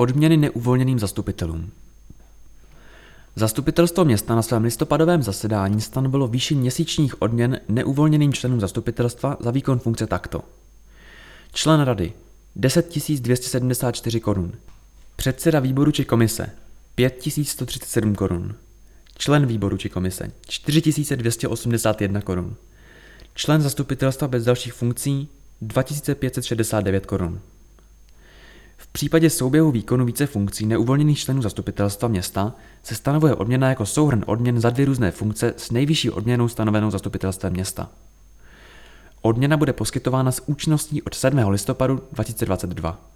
Odměny neuvolněným zastupitelům. Zastupitelstvo města na svém listopadovém zasedání stanovilo výši měsíčních odměn neuvolněným členům zastupitelstva za výkon funkce takto. Člen rady 10 274 korun. Předseda výboru či komise 5137 korun. Člen výboru či komise 4281 korun. Člen zastupitelstva bez dalších funkcí 2569 korun. V případě souběhu výkonu více funkcí neuvolněných členů zastupitelstva města se stanovuje odměna jako souhrn odměn za dvě různé funkce s nejvyšší odměnou stanovenou zastupitelstvem města. Odměna bude poskytována s účinností od 7. listopadu 2022.